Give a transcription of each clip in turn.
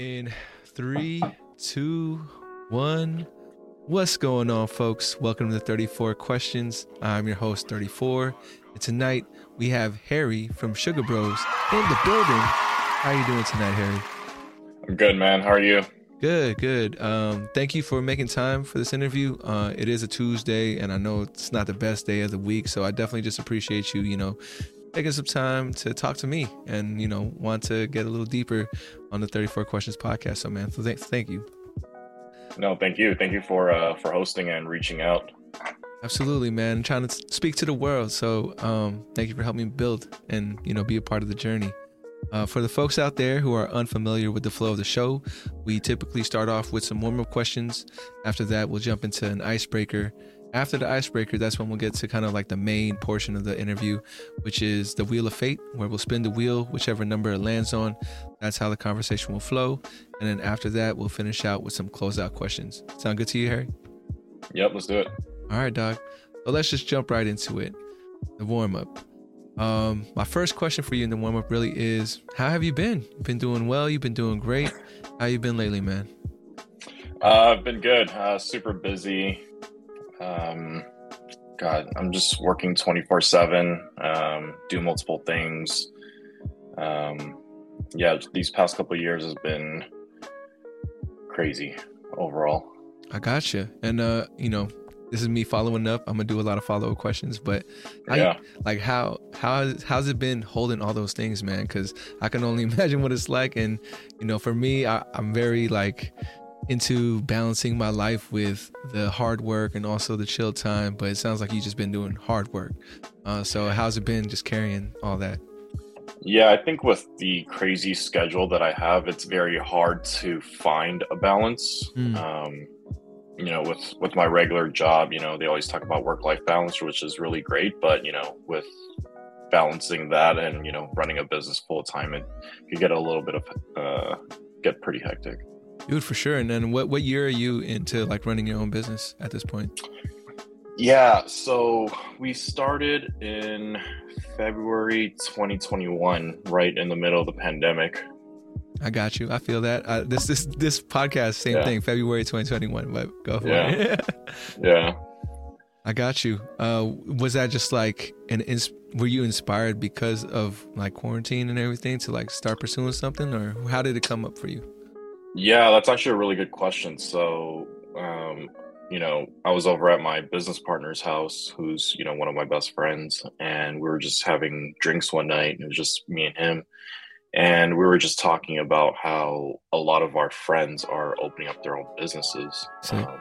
In three, two, one. What's going on, folks? Welcome to 34 Questions. I'm your host, 34. And tonight we have Harry from Sugar Bros in the building. How are you doing tonight, Harry? I'm good, man. How are you? Good, good. Um, thank you for making time for this interview. Uh, it is a Tuesday, and I know it's not the best day of the week, so I definitely just appreciate you, you know, taking some time to talk to me and you know want to get a little deeper on the 34 questions podcast. So man so th- thank you. No thank you. Thank you for uh for hosting and reaching out. Absolutely man. I'm trying to speak to the world. So um thank you for helping me build and you know be a part of the journey. Uh, for the folks out there who are unfamiliar with the flow of the show, we typically start off with some warm up questions. After that, we'll jump into an icebreaker after the icebreaker, that's when we'll get to kind of like the main portion of the interview, which is the wheel of fate, where we'll spin the wheel, whichever number it lands on. That's how the conversation will flow. And then after that, we'll finish out with some closeout questions. Sound good to you, Harry? Yep, let's do it. All right, Doc. So let's just jump right into it. The warm up. Um, my first question for you in the warm up really is how have you been? You've been doing well, you've been doing great. How you been lately, man? Uh, I've been good. Uh, super busy. Um, God, I'm just working 24 seven, um, do multiple things. Um, yeah, these past couple years has been crazy overall. I got you. And, uh, you know, this is me following up. I'm gonna do a lot of follow up questions, but yeah, like how how how's it been holding all those things, man? Because I can only imagine what it's like, and you know, for me, I, I'm very like into balancing my life with the hard work and also the chill time. But it sounds like you've just been doing hard work. Uh, so how's it been just carrying all that? Yeah, I think with the crazy schedule that I have, it's very hard to find a balance. Mm. Um, you know, with with my regular job, you know, they always talk about work life balance, which is really great. But you know, with balancing that and you know running a business full time, it could get a little bit of uh, get pretty hectic. Dude, for sure. And then what, what year are you into like running your own business at this point? Yeah, so we started in February 2021, right in the middle of the pandemic. I got you. I feel that. Uh, this this this podcast, same yeah. thing, February 2021. But go for yeah. it. yeah. I got you. Uh, was that just like an ins- were you inspired because of like quarantine and everything to like start pursuing something or how did it come up for you? Yeah, that's actually a really good question. So, um, you know, I was over at my business partner's house, who's, you know, one of my best friends, and we were just having drinks one night, and it was just me and him. And we were just talking about how a lot of our friends are opening up their own businesses. Um,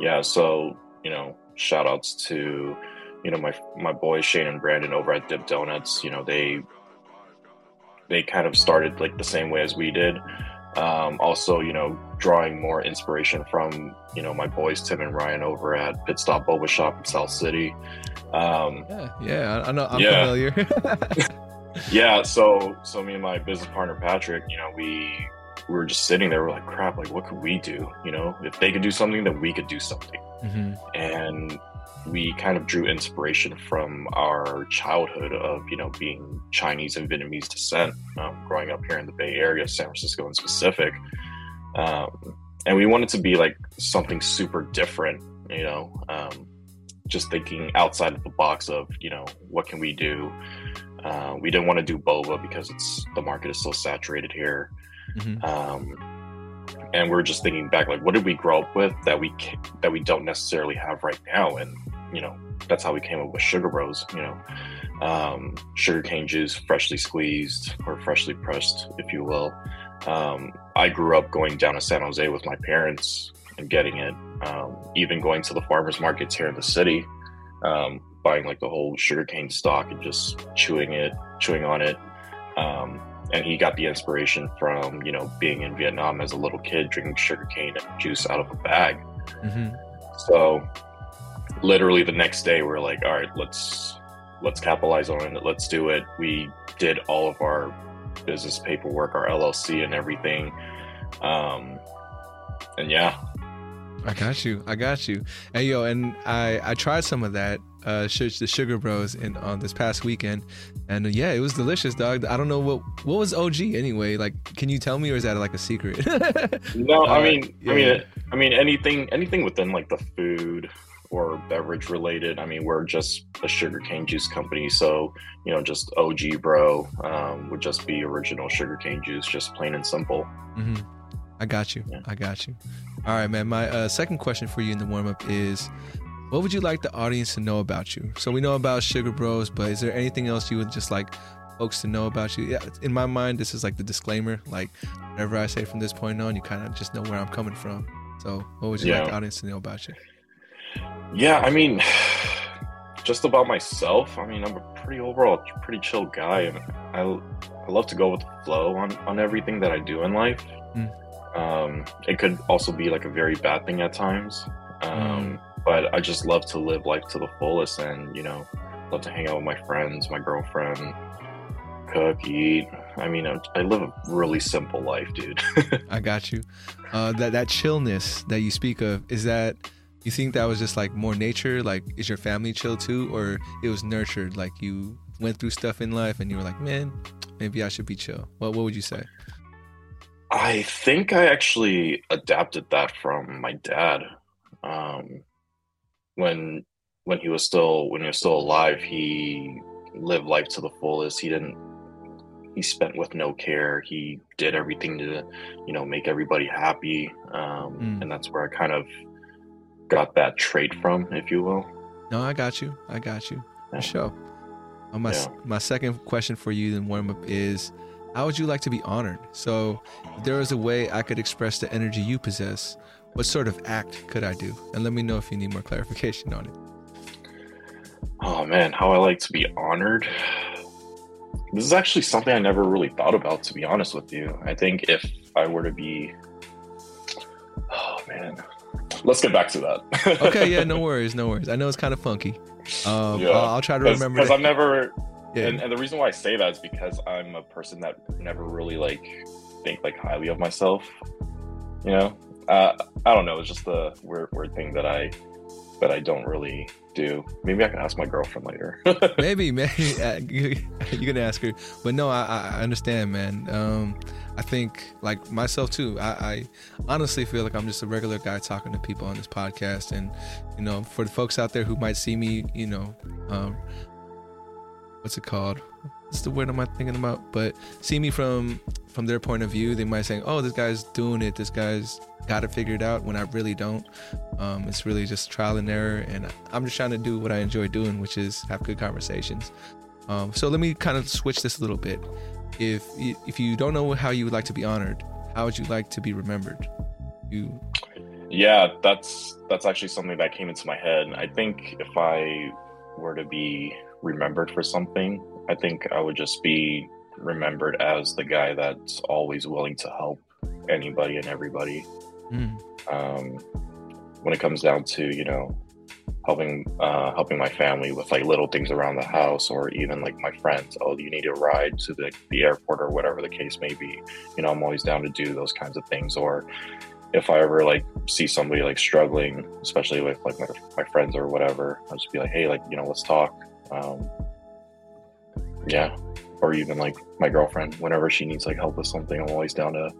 yeah, so, you know, shout outs to, you know, my my boys Shane and Brandon over at Dip Donuts. You know, they they kind of started like the same way as we did um, also, you know, drawing more inspiration from you know my boys Tim and Ryan over at Pit Stop Boba Shop in South City. Um, yeah, yeah, I know. I'm yeah. familiar. yeah, so so me and my business partner Patrick, you know, we we were just sitting there. We're like, crap, like what could we do? You know, if they could do something, then we could do something. Mm-hmm. And we kind of drew inspiration from our childhood of you know being Chinese and Vietnamese descent, um, growing up here in the Bay Area, San Francisco in specific, um, and we wanted to be like something super different, you know, um, just thinking outside of the box of you know what can we do. Uh, we didn't want to do boba because it's the market is so saturated here. Mm-hmm. Um, and we're just thinking back like what did we grow up with that we that we don't necessarily have right now and you know that's how we came up with sugar bros you know. Um, sugar cane juice freshly squeezed or freshly pressed if you will. Um, i grew up going down to san jose with my parents and getting it. Um, even going to the farmers markets here in the city um, buying like the whole sugar cane stock and just chewing it chewing on it. Um, and he got the inspiration from you know being in vietnam as a little kid drinking sugar cane juice out of a bag. Mm-hmm. so literally the next day we're like all right let's let's capitalize on it let's do it we did all of our business paperwork our llc and everything um and yeah i got you i got you hey yo and i i tried some of that uh, the Sugar Bros in on this past weekend, and uh, yeah, it was delicious, dog. I don't know what what was OG anyway. Like, can you tell me, or is that like a secret? no, I mean, yeah. I mean, I mean, anything, anything within like the food or beverage related. I mean, we're just a sugarcane juice company, so you know, just OG bro um, would just be original sugarcane juice, just plain and simple. Mm-hmm. I got you. Yeah. I got you. All right, man. My uh, second question for you in the warm up is. What would you like the audience to know about you? So we know about Sugar Bros, but is there anything else you would just like folks to know about you? Yeah, in my mind, this is like the disclaimer. Like whatever I say from this point on, you kind of just know where I'm coming from. So, what would you yeah. like the audience to know about you? Yeah, I mean, just about myself. I mean, I'm a pretty overall pretty chill guy, and I I love to go with the flow on on everything that I do in life. Mm. Um, it could also be like a very bad thing at times, um, mm. but I just love to live life to the fullest, and you know, love to hang out with my friends, my girlfriend, cook, eat. I mean, I, I live a really simple life, dude. I got you. Uh, that that chillness that you speak of is that you think that was just like more nature? Like is your family chill too? Or it was nurtured? Like you went through stuff in life and you were like man maybe i should be chill. What, what would you say? I think i actually adapted that from my dad. Um, when when he was still when he was still alive he lived life to the fullest. He didn't he spent with no care. He did everything to you know make everybody happy. Um, mm. and that's where i kind of got that trait from, if you will. No, I got you. I got you. Yeah. Sure. Uh, my yeah. my second question for you in warm up is, how would you like to be honored? So, if there was a way I could express the energy you possess, what sort of act could I do? And let me know if you need more clarification on it. Oh man, how I like to be honored. This is actually something I never really thought about, to be honest with you. I think if I were to be, oh man, let's get back to that. okay, yeah, no worries, no worries. I know it's kind of funky. Um, yeah. I'll, I'll try to remember because I've never. Yeah. And, and the reason why I say that is because I'm a person that never really like think like highly of myself. You know, uh, I don't know. It's just the weird, weird thing that I that I don't really do. Maybe I can ask my girlfriend later. maybe, maybe uh, you can ask her. But no, I, I understand, man. Um, I think like myself too. I, I, honestly feel like I'm just a regular guy talking to people on this podcast, and you know, for the folks out there who might see me, you know, um, what's it called? What's the word am I thinking about? But see me from from their point of view, they might say, "Oh, this guy's doing it. This guy's got it figured out." When I really don't. Um, it's really just trial and error, and I'm just trying to do what I enjoy doing, which is have good conversations. Um, so let me kind of switch this a little bit if if you don't know how you would like to be honored, how would you like to be remembered? You Yeah, that's that's actually something that came into my head. I think if I were to be remembered for something, I think I would just be remembered as the guy that's always willing to help anybody and everybody. Mm. Um, when it comes down to you know helping uh, helping my family with like little things around the house or even like my friends oh you need a ride to the, the airport or whatever the case may be you know i'm always down to do those kinds of things or if i ever like see somebody like struggling especially with like my, my friends or whatever i'll just be like hey like you know let's talk um, yeah or even like my girlfriend whenever she needs like help with something i'm always down to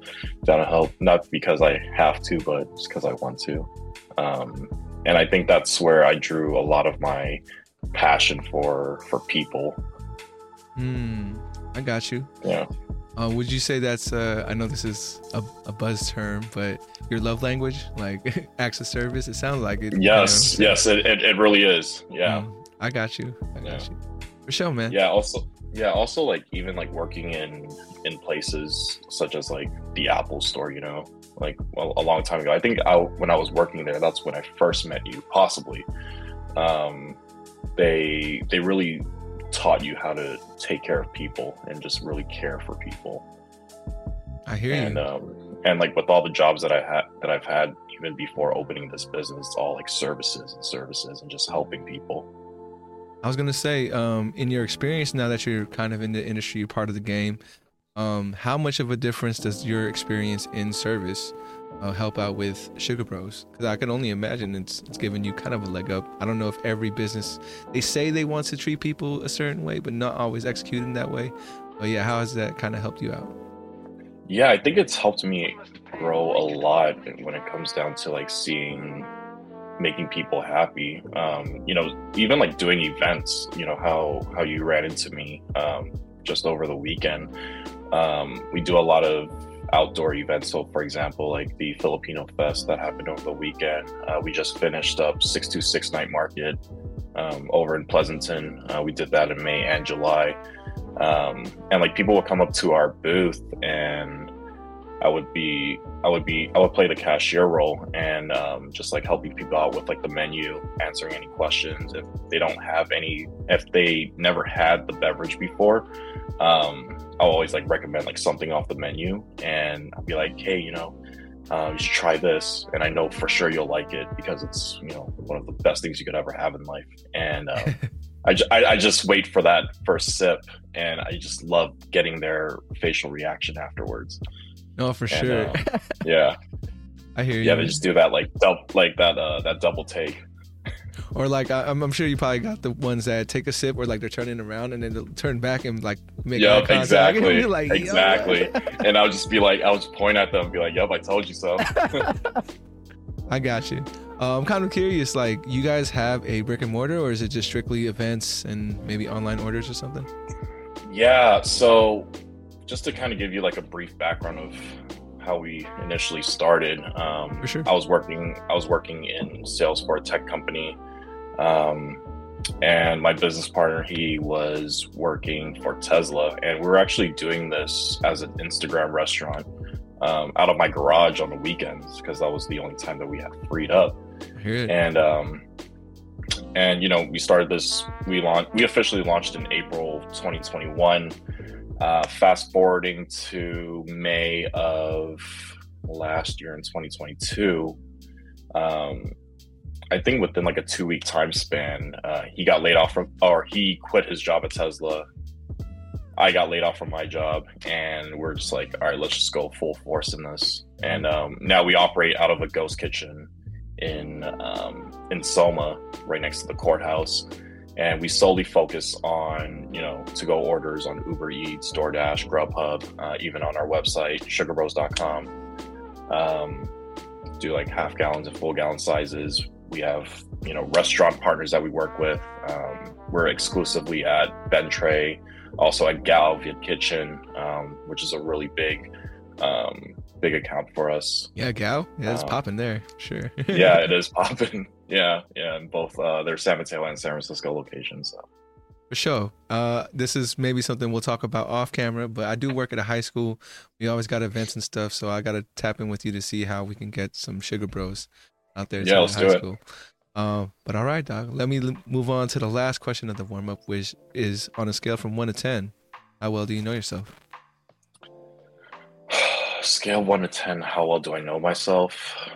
down to help not because i have to but just because i want to um, and I think that's where I drew a lot of my passion for for people. Hmm, I got you. Yeah. Uh, would you say that's uh, I know this is a, a, buzz term, but your love language, like acts of service? It sounds like it. Yes, you know? yes, it, it, it, really is. Yeah. Um, I got you. I got yeah. you. For sure, man. Yeah. Also, yeah. Also, like even like working in in places such as like the Apple Store, you know, like well, a long time ago. I think I, when I was working there, that's when I first met you, possibly. Um, they they really taught you how to take care of people and just really care for people. I hear and, you. Um, and like with all the jobs that I had that I've had even before opening this business, it's all like services and services and just helping people. I was gonna say, um, in your experience now that you're kind of in the industry, you're part of the game um, how much of a difference does your experience in service uh, help out with Sugar Bros? Because I can only imagine it's it's giving you kind of a leg up. I don't know if every business they say they want to treat people a certain way, but not always executing that way. But yeah, how has that kind of helped you out? Yeah, I think it's helped me grow a lot when it comes down to like seeing making people happy. Um, you know even like doing events you know how how you ran into me um, just over the weekend. Um, we do a lot of outdoor events. So for example like the filipino fest that happened over the weekend. Uh, we just finished up 626 night market um, over in pleasanton. Uh, we did that in may and july. Um, and like people will come up to our booth and I would be I would be I would play the cashier role and um, just like helping people out with like the menu, answering any questions if they don't have any if they never had the beverage before. Um, I'll always like recommend like something off the menu and I'll be like, hey, you know, uh, you should try this, and I know for sure you'll like it because it's you know one of the best things you could ever have in life. And uh, I, I, I just wait for that first sip, and I just love getting their facial reaction afterwards. No, for and, sure. Uh, yeah. I hear you. Yeah, they just do that like double, like that uh that double take. Or like I, am I'm sure you probably got the ones that take a sip where like they're turning around and then they'll turn back and like make yep, exactly, like, exactly. and I'll just be like, I'll just point at them and be like, "Yep, I told you so." I got you. Uh, I'm kind of curious. Like, you guys have a brick and mortar, or is it just strictly events and maybe online orders or something? Yeah. So just to kind of give you like a brief background of how we initially started. Um, sure. I was working. I was working in sales for a tech company, um, and my business partner he was working for Tesla, and we were actually doing this as an Instagram restaurant um, out of my garage on the weekends because that was the only time that we had freed up. And um, and you know we started this. We launched. We officially launched in April 2021 uh, fast forwarding to May of last year in 2022, um, I think within like a two week time span, uh, he got laid off from, or he quit his job at Tesla. I got laid off from my job, and we're just like, all right, let's just go full force in this. And um, now we operate out of a ghost kitchen in um, in Soma, right next to the courthouse and we solely focus on you know to go orders on uber eats doordash grubhub uh, even on our website sugarbros.com um, do like half gallons and full gallon sizes. We have you know restaurant partners that we work with. Um, we're exclusively at Bentray also at Gao Viet Kitchen um, which is a really big um, big account for us. Yeah Gao yeah it's um, popping there sure. yeah it is popping yeah, yeah, in both uh, their San Mateo and San Francisco locations. So. For sure. Uh, this is maybe something we'll talk about off camera, but I do work at a high school. We always got events and stuff, so I got to tap in with you to see how we can get some Sugar Bros out there. Yeah, let's high do school. it. Uh, but all right, Doc. Let me move on to the last question of the warm up, which is on a scale from one to ten. How well do you know yourself? scale one to ten. How well do I know myself?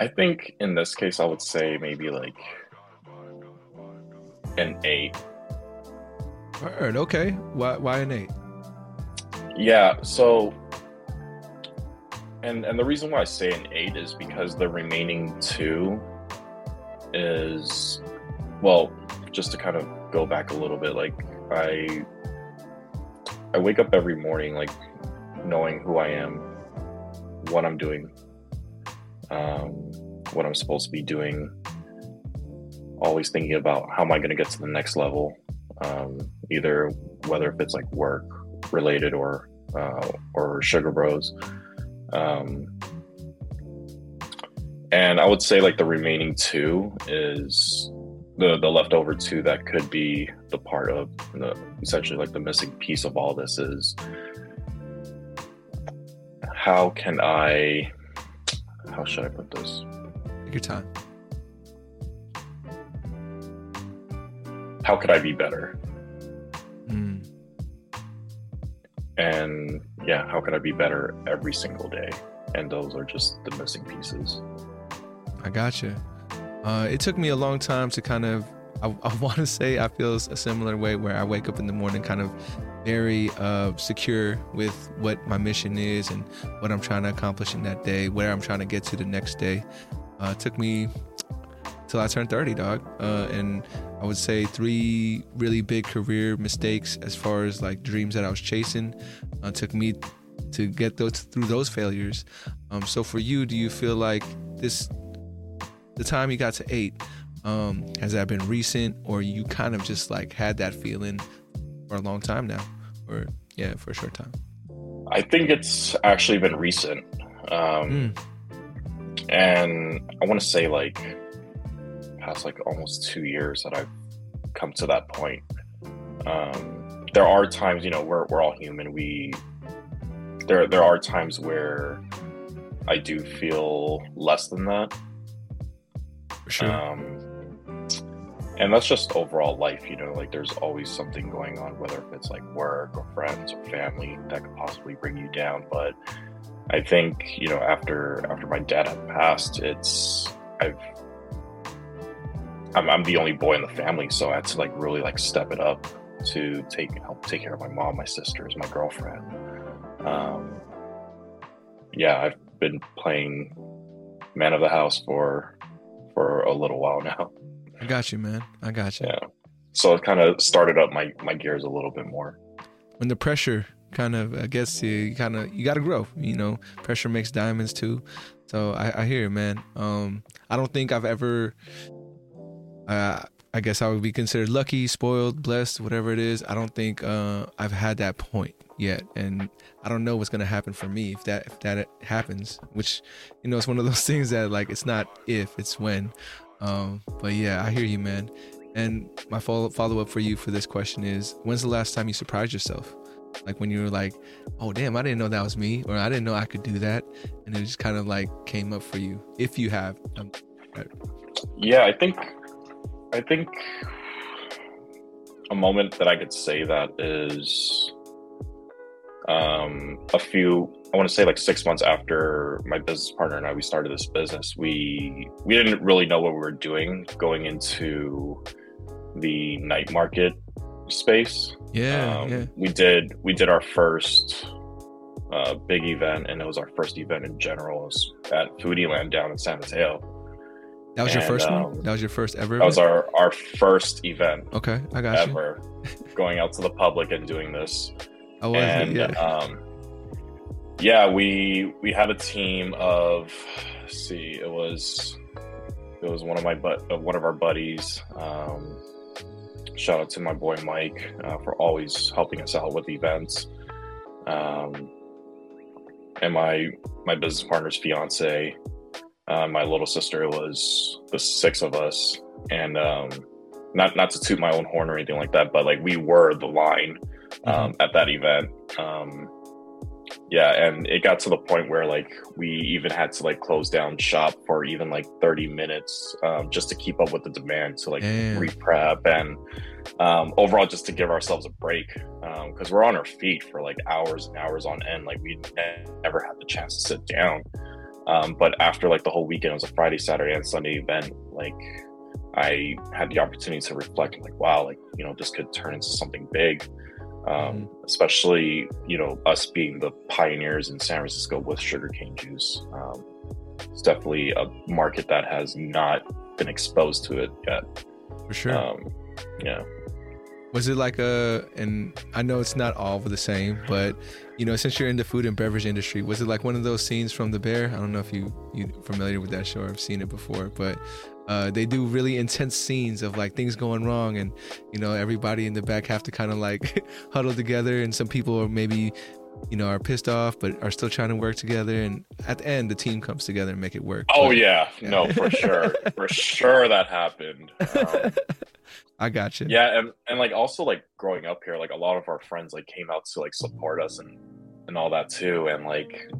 I think in this case, I would say maybe like an eight. Word. Okay. Why? Why an eight? Yeah. So, and and the reason why I say an eight is because the remaining two is, well, just to kind of go back a little bit. Like I, I wake up every morning like knowing who I am, what I'm doing, um, what I'm supposed to be doing. Always thinking about how am I going to get to the next level, um, either whether if it's like work related or uh, or Sugar Bros. Um, and I would say like the remaining two is the the leftover two that could be the part of the essentially like the missing piece of all this is how can I how should I put this? Take your time. How could I be better? Mm. And yeah, how could I be better every single day? And those are just the missing pieces. I gotcha. Uh, it took me a long time to kind of, I, I want to say I feel a similar way where I wake up in the morning kind of very uh, secure with what my mission is and what I'm trying to accomplish in that day, where I'm trying to get to the next day. Uh, it took me till I turned 30, dog. Uh, and I would say three really big career mistakes as far as like dreams that I was chasing uh, took me to get those through those failures. Um, so for you, do you feel like this, the time you got to eight, um, has that been recent or you kind of just like had that feeling for a long time now or yeah, for a short time? I think it's actually been recent. Um, mm. And I want to say like past like almost two years that I've come to that point. Um, there are times, you know, we're, we're all human. We there there are times where I do feel less than that. For sure. Um, and that's just overall life, you know. Like there's always something going on, whether if it's like work or friends or family that could possibly bring you down. But I think you know after after my dad had passed, it's I've I'm, I'm the only boy in the family, so I had to like really like step it up to take help take care of my mom, my sisters, my girlfriend. Um, yeah, I've been playing man of the house for for a little while now. I got you, man. I got you. Yeah. So it kind of started up my my gears a little bit more. When the pressure kind of, I guess you kind of you got to grow. You know, pressure makes diamonds too. So I, I hear it, man. Um, I don't think I've ever uh, I guess I would be considered lucky, spoiled, blessed, whatever it is. I don't think uh, I've had that point yet, and I don't know what's gonna happen for me if that if that happens. Which, you know, it's one of those things that like it's not if, it's when. Um, but yeah, I hear you, man. And my follow follow up for you for this question is: When's the last time you surprised yourself? Like when you were like, "Oh damn, I didn't know that was me," or "I didn't know I could do that," and it just kind of like came up for you. If you have, um, right. yeah, I think I think a moment that I could say that is um, a few. I want to say like six months after my business partner and I we started this business. We we didn't really know what we were doing going into the night market space. Yeah, um, yeah. We did we did our first uh, big event, and it was our first event in general. It was at Foodie Land down in San Mateo that was and, your first um, one. That was your first ever. That was our our first event. Okay, I got ever you. going out to the public and doing this. Was and, yeah. Um, yeah, we we had a team of see, it was it was one of my but uh, one of our buddies. Um, shout out to my boy Mike uh, for always helping us out with events. Um, and my my business partner's fiance uh, my little sister was the six of us, and um, not not to toot my own horn or anything like that, but like we were the line um, mm-hmm. at that event. Um, yeah, and it got to the point where like we even had to like close down shop for even like 30 minutes um, just to keep up with the demand to like re-prep and um, overall just to give ourselves a break Um, because um, we're on our feet for like hours and hours on end like we never had the chance to sit down um, but after like the whole weekend, it was a Friday, Saturday, and Sunday event. Like I had the opportunity to reflect, like, wow, like you know, this could turn into something big. Um, mm-hmm. especially you know us being the pioneers in San Francisco with sugarcane juice. Um, it's definitely a market that has not been exposed to it yet. For sure. Um, yeah. Was it like a, and I know it's not all the same, but you know, since you're in the food and beverage industry, was it like one of those scenes from The Bear? I don't know if you you familiar with that show or have seen it before, but uh, they do really intense scenes of like things going wrong, and you know, everybody in the back have to kind of like huddle together, and some people are maybe you know are pissed off but are still trying to work together and at the end the team comes together and make it work oh but, yeah. yeah. no for sure for sure that happened um, I got you. Yeah, and, and like also like growing up here, like a lot of our friends like came out to like support us and and all that too. And like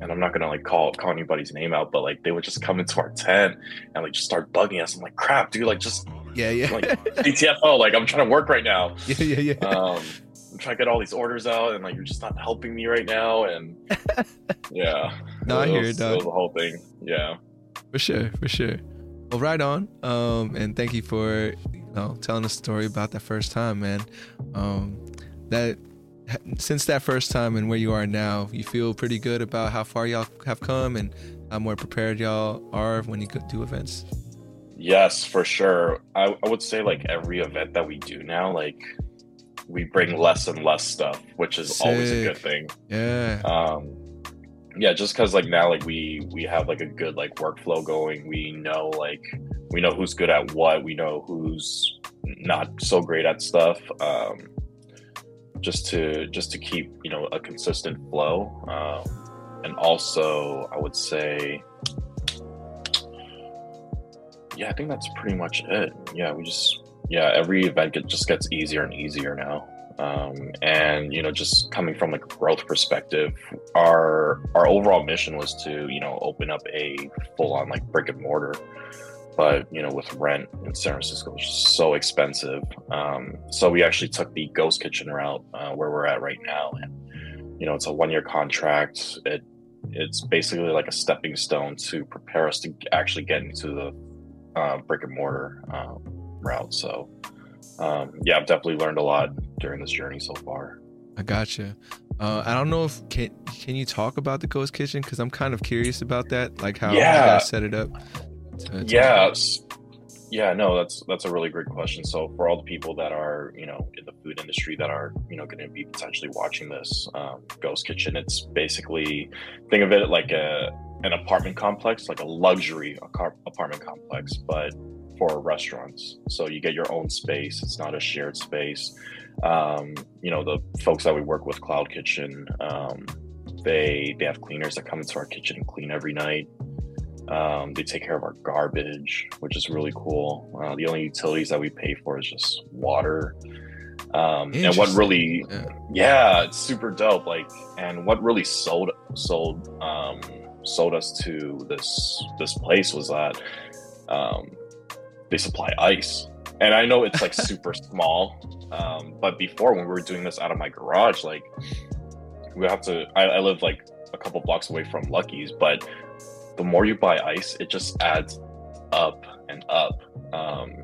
and I'm not gonna like call call anybody's name out, but like they would just come into our tent and like just start bugging us. I'm like, crap, dude, like just yeah, yeah, like DTFO, like I'm trying to work right now. Yeah, yeah, yeah. Um, I'm trying to get all these orders out, and like you're just not helping me right now. And yeah, no, I hear it. That was the whole thing. Yeah, for sure, for sure. Well, right on. Um, and thank you for you know telling a story about that first time, man. Um, that since that first time and where you are now, you feel pretty good about how far y'all have come and how more prepared y'all are when you do events. Yes, for sure. I, I would say like every event that we do now, like we bring less and less stuff, which is Sick. always a good thing. Yeah. Um, yeah, just because like now like we we have like a good like workflow going. We know like we know who's good at what. We know who's not so great at stuff. Um, just to just to keep you know a consistent flow, um, and also I would say yeah, I think that's pretty much it. Yeah, we just yeah, every event get, just gets easier and easier now. Um, and you know, just coming from a growth perspective, our our overall mission was to you know open up a full on like brick and mortar, but you know with rent in San Francisco so expensive. Um, so we actually took the ghost kitchen route uh, where we're at right now, and you know it's a one year contract. It it's basically like a stepping stone to prepare us to actually get into the uh, brick and mortar uh, route. So, um, yeah, I've definitely learned a lot during this journey so far. I gotcha. Uh, I don't know if can can you talk about the Ghost Kitchen because I'm kind of curious about that, like how yeah. you guys set it up. To, to yeah, yeah, no, that's that's a really great question. So for all the people that are you know in the food industry that are you know going to be potentially watching this um, Ghost Kitchen, it's basically think of it like a an apartment complex, like a luxury apartment complex, but for restaurants. So you get your own space. It's not a shared space. Um, you know, the folks that we work with, Cloud Kitchen, um, they they have cleaners that come into our kitchen and clean every night. Um, they take care of our garbage, which is really cool. Uh, the only utilities that we pay for is just water. Um, and what really, yeah. yeah. it's super dope. Like, and what really sold sold um, sold us to this this place was that um, they supply ice. And I know it's like super small, um, but before when we were doing this out of my garage, like we have to. I, I live like a couple blocks away from Lucky's, but the more you buy ice, it just adds up and up. Um,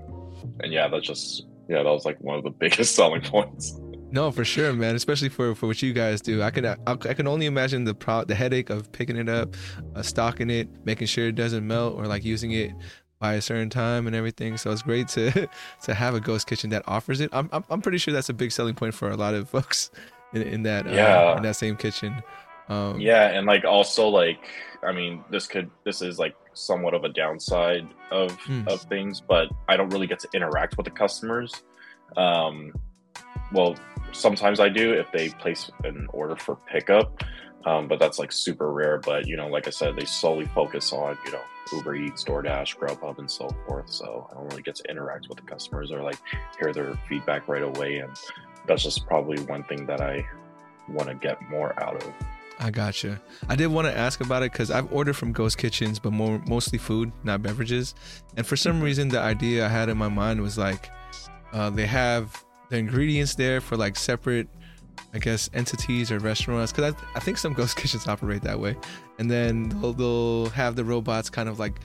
and yeah, that's just yeah, that was like one of the biggest selling points. No, for sure, man. Especially for, for what you guys do, I can I, I can only imagine the pro, the headache of picking it up, uh, stocking it, making sure it doesn't melt, or like using it by a certain time and everything. So it's great to to have a ghost kitchen that offers it. I'm I'm, I'm pretty sure that's a big selling point for a lot of folks in, in that uh, yeah in that same kitchen. Um, yeah, and like also like I mean this could this is like somewhat of a downside of hmm. of things, but I don't really get to interact with the customers. Um, well, sometimes I do if they place an order for pickup, um, but that's like super rare. But you know, like I said, they solely focus on you know Uber Eats, DoorDash, Grubhub, and so forth. So I don't really get to interact with the customers or like hear their feedback right away, and that's just probably one thing that I want to get more out of. I gotcha. I did want to ask about it because I've ordered from Ghost Kitchens, but more mostly food, not beverages. And for some reason, the idea I had in my mind was like, uh, they have the ingredients there for like separate I guess entities or restaurants because I, I think some ghost kitchens operate that way, and then they'll, they'll have the robots kind of like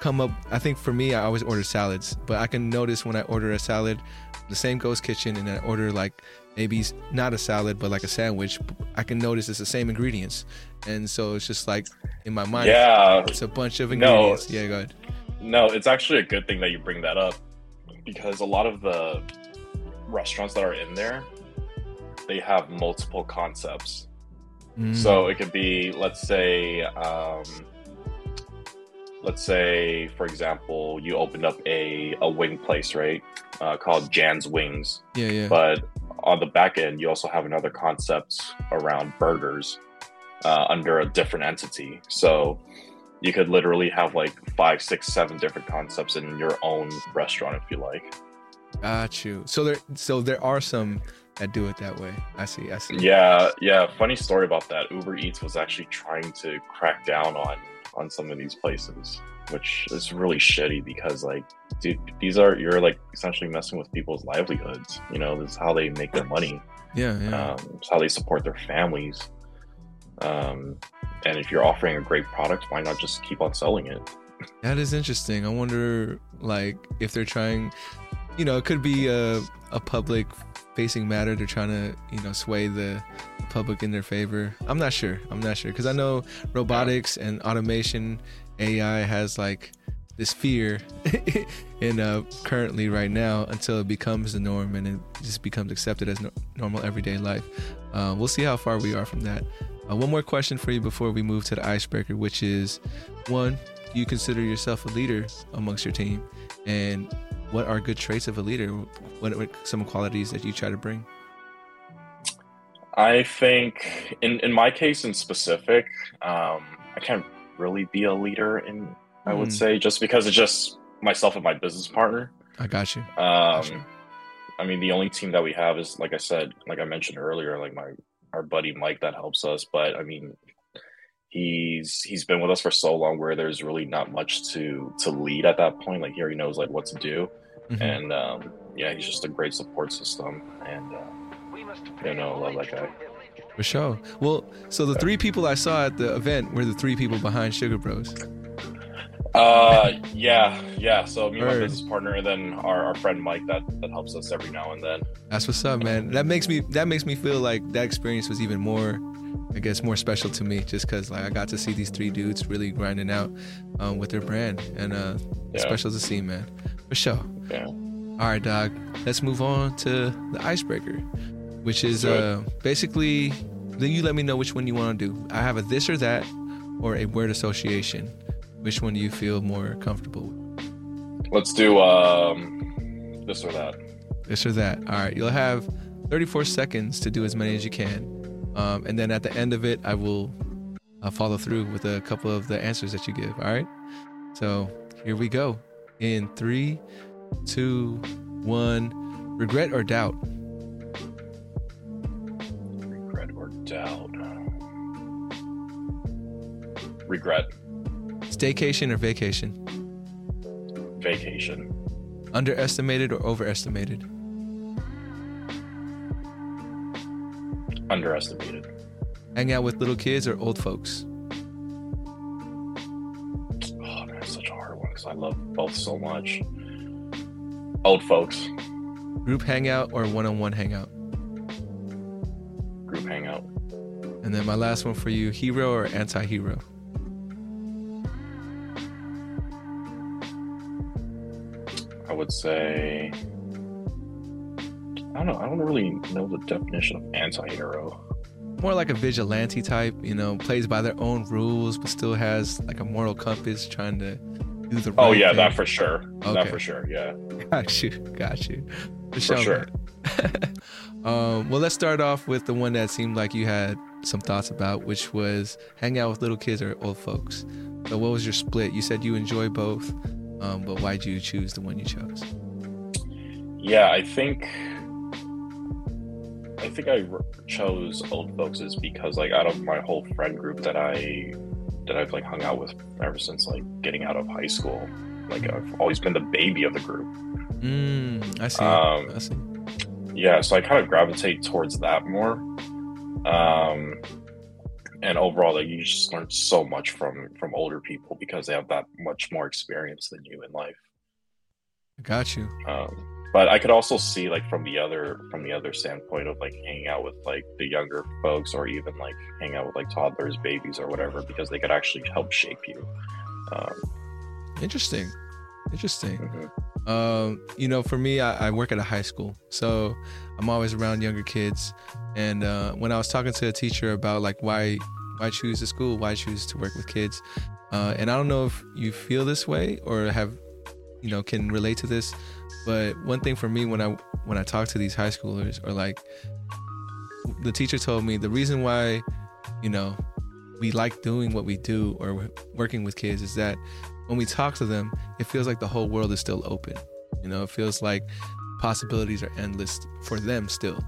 come up. I think for me, I always order salads, but I can notice when I order a salad, the same ghost kitchen, and I order like maybe not a salad but like a sandwich, I can notice it's the same ingredients, and so it's just like in my mind, yeah, it's a bunch of ingredients. No, yeah, go ahead. No, it's actually a good thing that you bring that up because a lot of the restaurants that are in there, they have multiple concepts. Mm. So it could be, let's say, um, let's say, for example, you opened up a, a wing place, right? Uh, called Jan's Wings. Yeah, yeah. But on the back end, you also have another concept around burgers uh, under a different entity. So you could literally have like five, six, seven different concepts in your own restaurant if you like. Got you. So there, so there are some that do it that way. I see. I see. Yeah, yeah. Funny story about that. Uber Eats was actually trying to crack down on on some of these places, which is really shitty because like, dude, these are you're like essentially messing with people's livelihoods. You know, this is how they make their money. Yeah, yeah. Um, it's how they support their families. Um, and if you're offering a great product, why not just keep on selling it? That is interesting. I wonder, like, if they're trying you know, it could be a, a public facing matter. They're trying to, you know, sway the public in their favor. I'm not sure. I'm not sure because I know robotics and automation, AI has like this fear in uh, currently right now until it becomes the norm and it just becomes accepted as no- normal everyday life. Uh, we'll see how far we are from that. Uh, one more question for you before we move to the icebreaker, which is one, you consider yourself a leader amongst your team? And what are good traits of a leader? What are some qualities that you try to bring? I think, in, in my case in specific, um, I can't really be a leader in, I would hmm. say, just because it's just myself and my business partner. I got you. Um, got you. I mean, the only team that we have is, like I said, like I mentioned earlier, like my our buddy Mike that helps us. But I mean, he's he's been with us for so long where there's really not much to to lead at that point. Like here he already knows like what to do, mm-hmm. and um, yeah, he's just a great support system. And uh, you know, love that guy. For sure. Well, so the three people I saw at the event were the three people behind Sugar Bros. Uh, yeah, yeah. So me and my business partner, and then our, our friend Mike that that helps us every now and then. That's what's up, man. That makes me that makes me feel like that experience was even more, I guess, more special to me, just because like I got to see these three dudes really grinding out um, with their brand, and uh, yeah. special to see, man. For sure. Yeah. All right, dog. Let's move on to the icebreaker, which is uh, basically then you let me know which one you want to do. I have a this or that, or a word association. Which one do you feel more comfortable with? Let's do um, this or that. This or that. All right. You'll have 34 seconds to do as many as you can. Um, and then at the end of it, I will uh, follow through with a couple of the answers that you give. All right. So here we go. In three, two, one. Regret or doubt? Regret or doubt? Regret. Staycation or vacation? Vacation. Underestimated or overestimated? Underestimated. Hang out with little kids or old folks? Oh man, such a hard one because I love both so much. Old folks. Group hangout or one-on-one hangout? Group hangout. And then my last one for you: hero or anti-hero? I would say I don't know. I don't really know the definition of anti-hero. More like a vigilante type, you know, plays by their own rules, but still has like a moral compass, trying to do the. Oh, right oh yeah, thing. that for sure. Okay. That for sure. Yeah. Got you. Got you. For, for sure. um, well, let's start off with the one that seemed like you had some thoughts about, which was hang out with little kids or old folks. So, what was your split? You said you enjoy both. Um, but why did you choose the one you chose? Yeah, I think I think I chose old folks is because like out of my whole friend group that I that I've like hung out with ever since like getting out of high school, like I've always been the baby of the group. Mm, I see. Um, I see. Yeah, so I kind of gravitate towards that more. Um, and overall like you just learn so much from from older people because they have that much more experience than you in life got you um, but i could also see like from the other from the other standpoint of like hanging out with like the younger folks or even like hang out with like toddlers babies or whatever because they could actually help shape you. Um, interesting. Interesting. Mm-hmm. um, you know for me I, I work at a high school so i'm always around younger kids. And uh, when I was talking to a teacher about like why why choose the school, why choose to work with kids, uh, and I don't know if you feel this way or have you know can relate to this, but one thing for me when I when I talk to these high schoolers or like the teacher told me the reason why you know we like doing what we do or working with kids is that when we talk to them, it feels like the whole world is still open. You know, it feels like possibilities are endless for them still.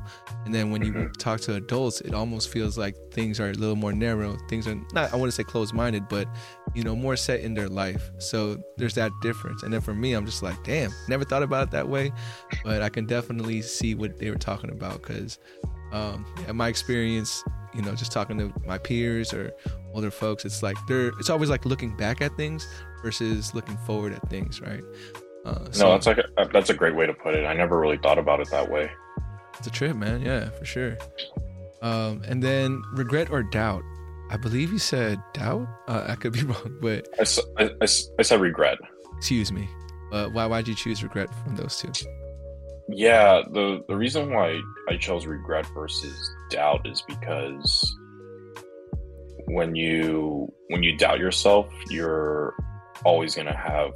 And then when you mm-hmm. talk to adults, it almost feels like things are a little more narrow. Things are not, I want to say closed minded, but, you know, more set in their life. So there's that difference. And then for me, I'm just like, damn, never thought about it that way. But I can definitely see what they were talking about because, um, yeah, my experience, you know, just talking to my peers or older folks, it's like they're, it's always like looking back at things versus looking forward at things, right? Uh, so, no, that's like a, that's a great way to put it. I never really thought about it that way. It's a trip, man. Yeah, for sure. Um, and then regret or doubt. I believe you said doubt. Uh, I could be wrong, but I, I, I said regret. Excuse me. Uh, why why'd you choose regret from those two? Yeah, the the reason why I chose regret versus doubt is because when you when you doubt yourself, you're always gonna have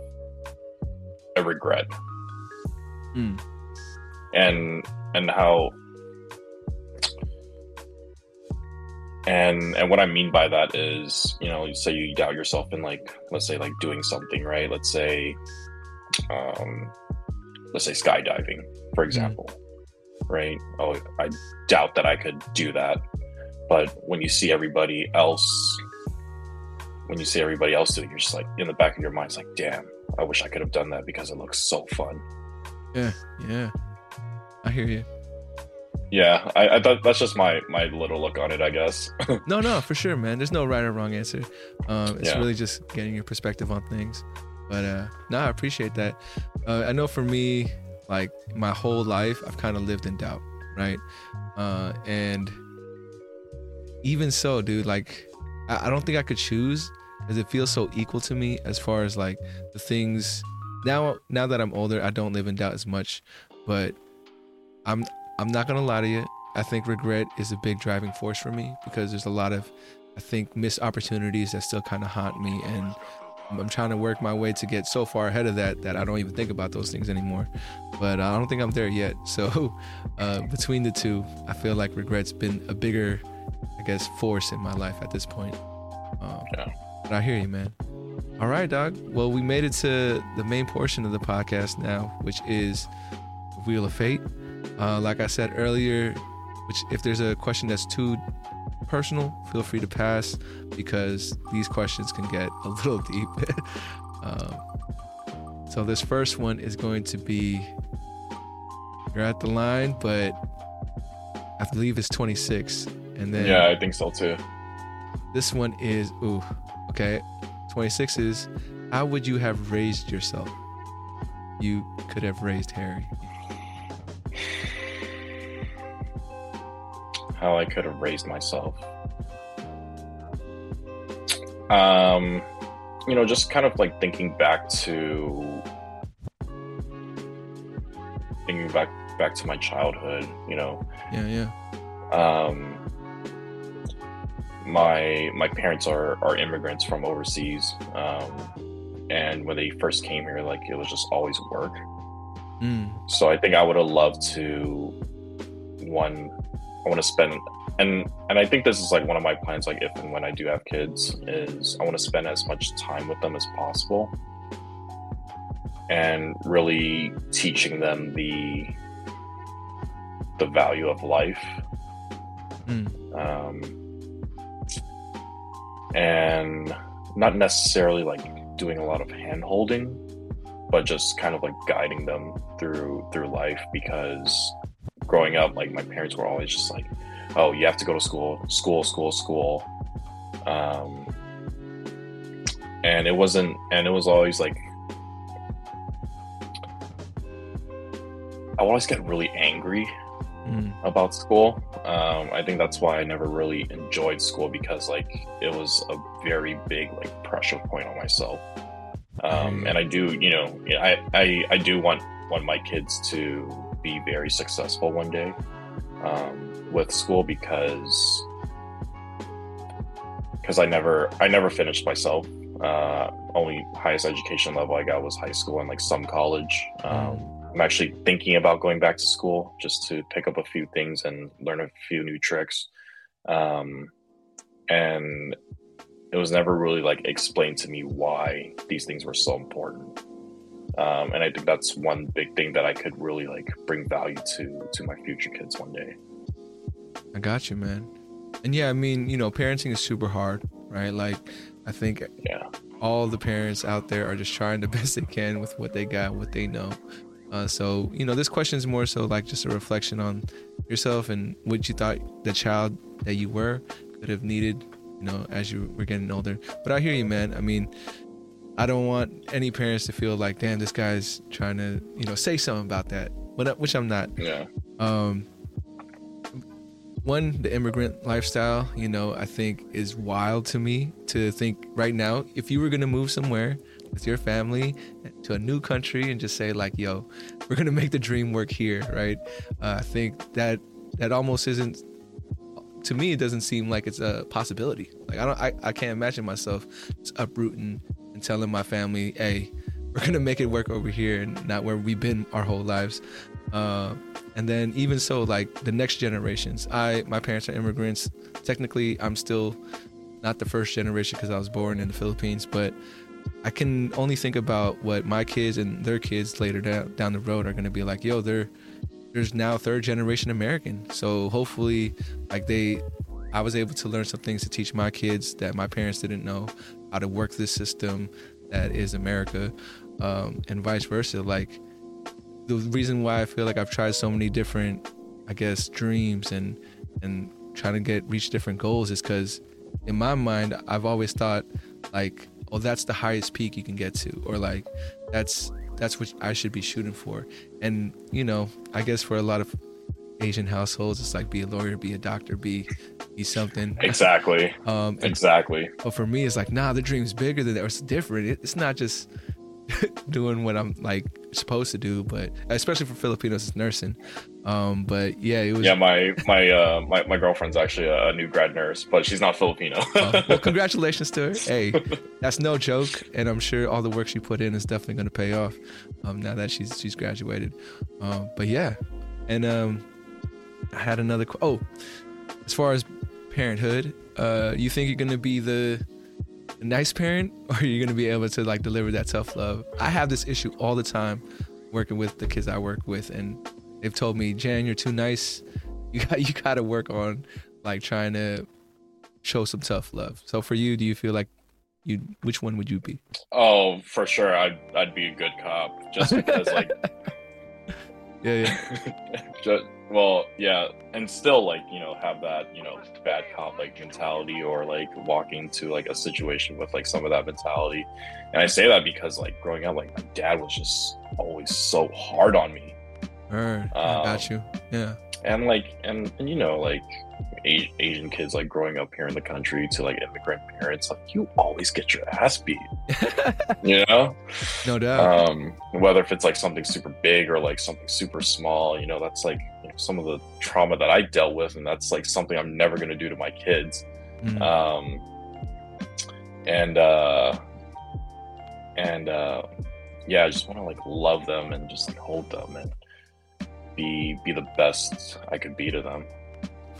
a regret. Mm. And and how and and what i mean by that is you know say you doubt yourself in like let's say like doing something right let's say um let's say skydiving for mm-hmm. example mm-hmm. right oh i doubt that i could do that but when you see everybody else when you see everybody else doing it you're just like in the back of your mind it's like damn i wish i could have done that because it looks so fun yeah yeah i hear you yeah, I, I thought that's just my my little look on it, I guess. no, no, for sure, man. There's no right or wrong answer. Um, it's yeah. really just getting your perspective on things. But uh, no, I appreciate that. Uh, I know for me, like my whole life, I've kind of lived in doubt, right? Uh, and even so, dude, like I, I don't think I could choose because it feels so equal to me as far as like the things. Now, now that I'm older, I don't live in doubt as much, but I'm I'm not gonna lie to you. I think regret is a big driving force for me because there's a lot of, I think, missed opportunities that still kind of haunt me, and I'm trying to work my way to get so far ahead of that that I don't even think about those things anymore. But I don't think I'm there yet. So uh, between the two, I feel like regret's been a bigger, I guess, force in my life at this point. Um, yeah. But I hear you, man. All right, dog. Well, we made it to the main portion of the podcast now, which is Wheel of Fate. Uh, like I said earlier, which if there's a question that's too personal, feel free to pass because these questions can get a little deep. um, so this first one is going to be you're at the line, but I believe it's 26, and then yeah, I think so too. This one is ooh, okay. 26 is how would you have raised yourself? You could have raised Harry. how I could have raised myself. Um, you know, just kind of like thinking back to thinking back back to my childhood. You know. Yeah, yeah. Um, my my parents are are immigrants from overseas, um, and when they first came here, like it was just always work. Mm. So I think I would have loved to one I want to spend and and I think this is like one of my plans like if and when I do have kids is I want to spend as much time with them as possible and really teaching them the the value of life mm. um, and not necessarily like doing a lot of hand holding but just kind of like guiding them through through life because growing up, like my parents were always just like, "Oh, you have to go to school, school, school, school," um, and it wasn't, and it was always like, I always get really angry mm. about school. Um, I think that's why I never really enjoyed school because like it was a very big like pressure point on myself. Um, and I do, you know, I, I, I do want want my kids to be very successful one day um, with school because because I never I never finished myself. Uh, only highest education level I got was high school and like some college. Um, I'm actually thinking about going back to school just to pick up a few things and learn a few new tricks. Um, and it was never really like explained to me why these things were so important um, and I think that's one big thing that I could really like bring value to to my future kids one day. I got you, man. And yeah, I mean, you know, parenting is super hard, right? Like, I think yeah, all the parents out there are just trying the best they can with what they got, what they know. Uh, so, you know, this question is more so like just a reflection on yourself and what you thought the child that you were could have needed, you know, as you were getting older. But I hear you, man. I mean, I don't want any parents to feel like, damn, this guy's trying to, you know, say something about that, but which I'm not. Yeah. Um, one, the immigrant lifestyle, you know, I think is wild to me to think right now, if you were going to move somewhere with your family to a new country and just say like, yo, we're to make the dream work here, right? Uh, I think that that almost isn't to me it doesn't seem like it's a possibility. Like I don't I, I can't imagine myself just uprooting and telling my family, hey, we're gonna make it work over here and not where we've been our whole lives. Uh, and then even so, like the next generations, I my parents are immigrants. Technically, I'm still not the first generation because I was born in the Philippines, but I can only think about what my kids and their kids later down down the road are gonna be like. Yo, they're there's now third generation American. So hopefully, like they, I was able to learn some things to teach my kids that my parents didn't know how to work this system that is America, um, and vice versa. Like the reason why I feel like I've tried so many different, I guess, dreams and and trying to get reach different goals is because in my mind I've always thought like, oh, that's the highest peak you can get to, or like that's that's what I should be shooting for. And you know, I guess for a lot of Asian households, it's like be a lawyer, be a doctor, be be something. Exactly. um, and, exactly. But for me, it's like, nah, the dream's bigger than that. It's different. It's not just doing what I'm like supposed to do, but especially for Filipinos, it's nursing. Um, but yeah, it was. Yeah, my my uh, my my girlfriend's actually a, new grad nurse, but she's not Filipino. uh, well, congratulations to her. Hey, that's no joke, and I'm sure all the work she put in is definitely going to pay off. Um, now that she's she's graduated. Um, but yeah, and um, I had another. Oh, as far as parenthood, uh, you think you're going to be the a nice parent or are you going to be able to like deliver that tough love. I have this issue all the time working with the kids i work with and they've told me jan you're too nice. You got you got to work on like trying to show some tough love. So for you do you feel like you which one would you be? Oh for sure i'd, I'd be a good cop just because like yeah yeah. Just, well, yeah, and still like you know have that you know bad cop like mentality or like walking to like a situation with like some of that mentality, and I say that because like growing up, like my dad was just always so hard on me. Right, um, got you. Yeah, and like and and you know like Asian kids like growing up here in the country to like immigrant parents, like you always get your ass beat. you know? No doubt. Um, whether if it's like something super big or like something super small, you know, that's like some of the trauma that I dealt with, and that's like something I'm never gonna do to my kids. Mm. Um, and uh, and uh, yeah, I just want to like love them and just like hold them and be be the best I could be to them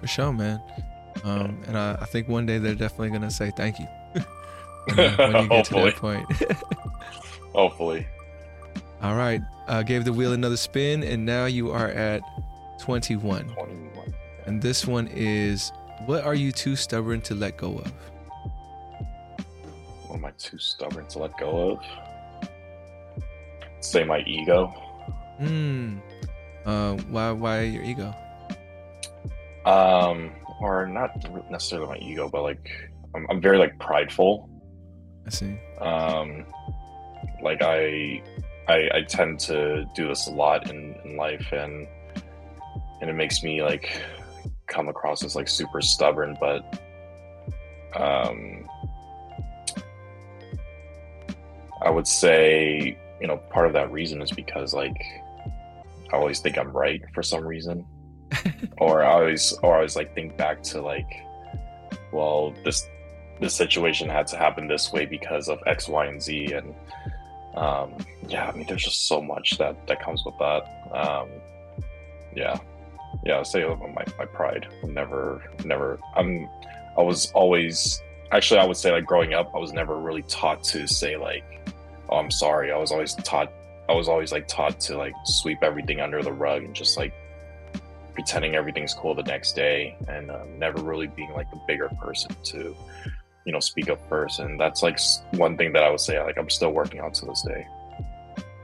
for sure, man. Um, and I, I, think one day they're definitely gonna say thank you when, when, you get to that point. Hopefully. All right, uh, gave the wheel another spin, and now you are at 21. 21. And this one is what are you too stubborn to let go of? What am I too stubborn to let go of? Say my ego. Hmm. Uh, why? Why your ego? um or not necessarily my ego but like I'm, I'm very like prideful i see um like I, I i tend to do this a lot in in life and and it makes me like come across as like super stubborn but um i would say you know part of that reason is because like i always think i'm right for some reason or I always or I always like think back to like, well, this this situation had to happen this way because of X, Y, and Z, and um, yeah, I mean, there's just so much that that comes with that. Um, yeah, yeah, I'll say my my pride. Never, never. I'm. I was always actually. I would say like growing up, I was never really taught to say like, "Oh, I'm sorry." I was always taught. I was always like taught to like sweep everything under the rug and just like pretending everything's cool the next day and um, never really being like the bigger person to you know speak up first and that's like one thing that i would say like i'm still working on to this day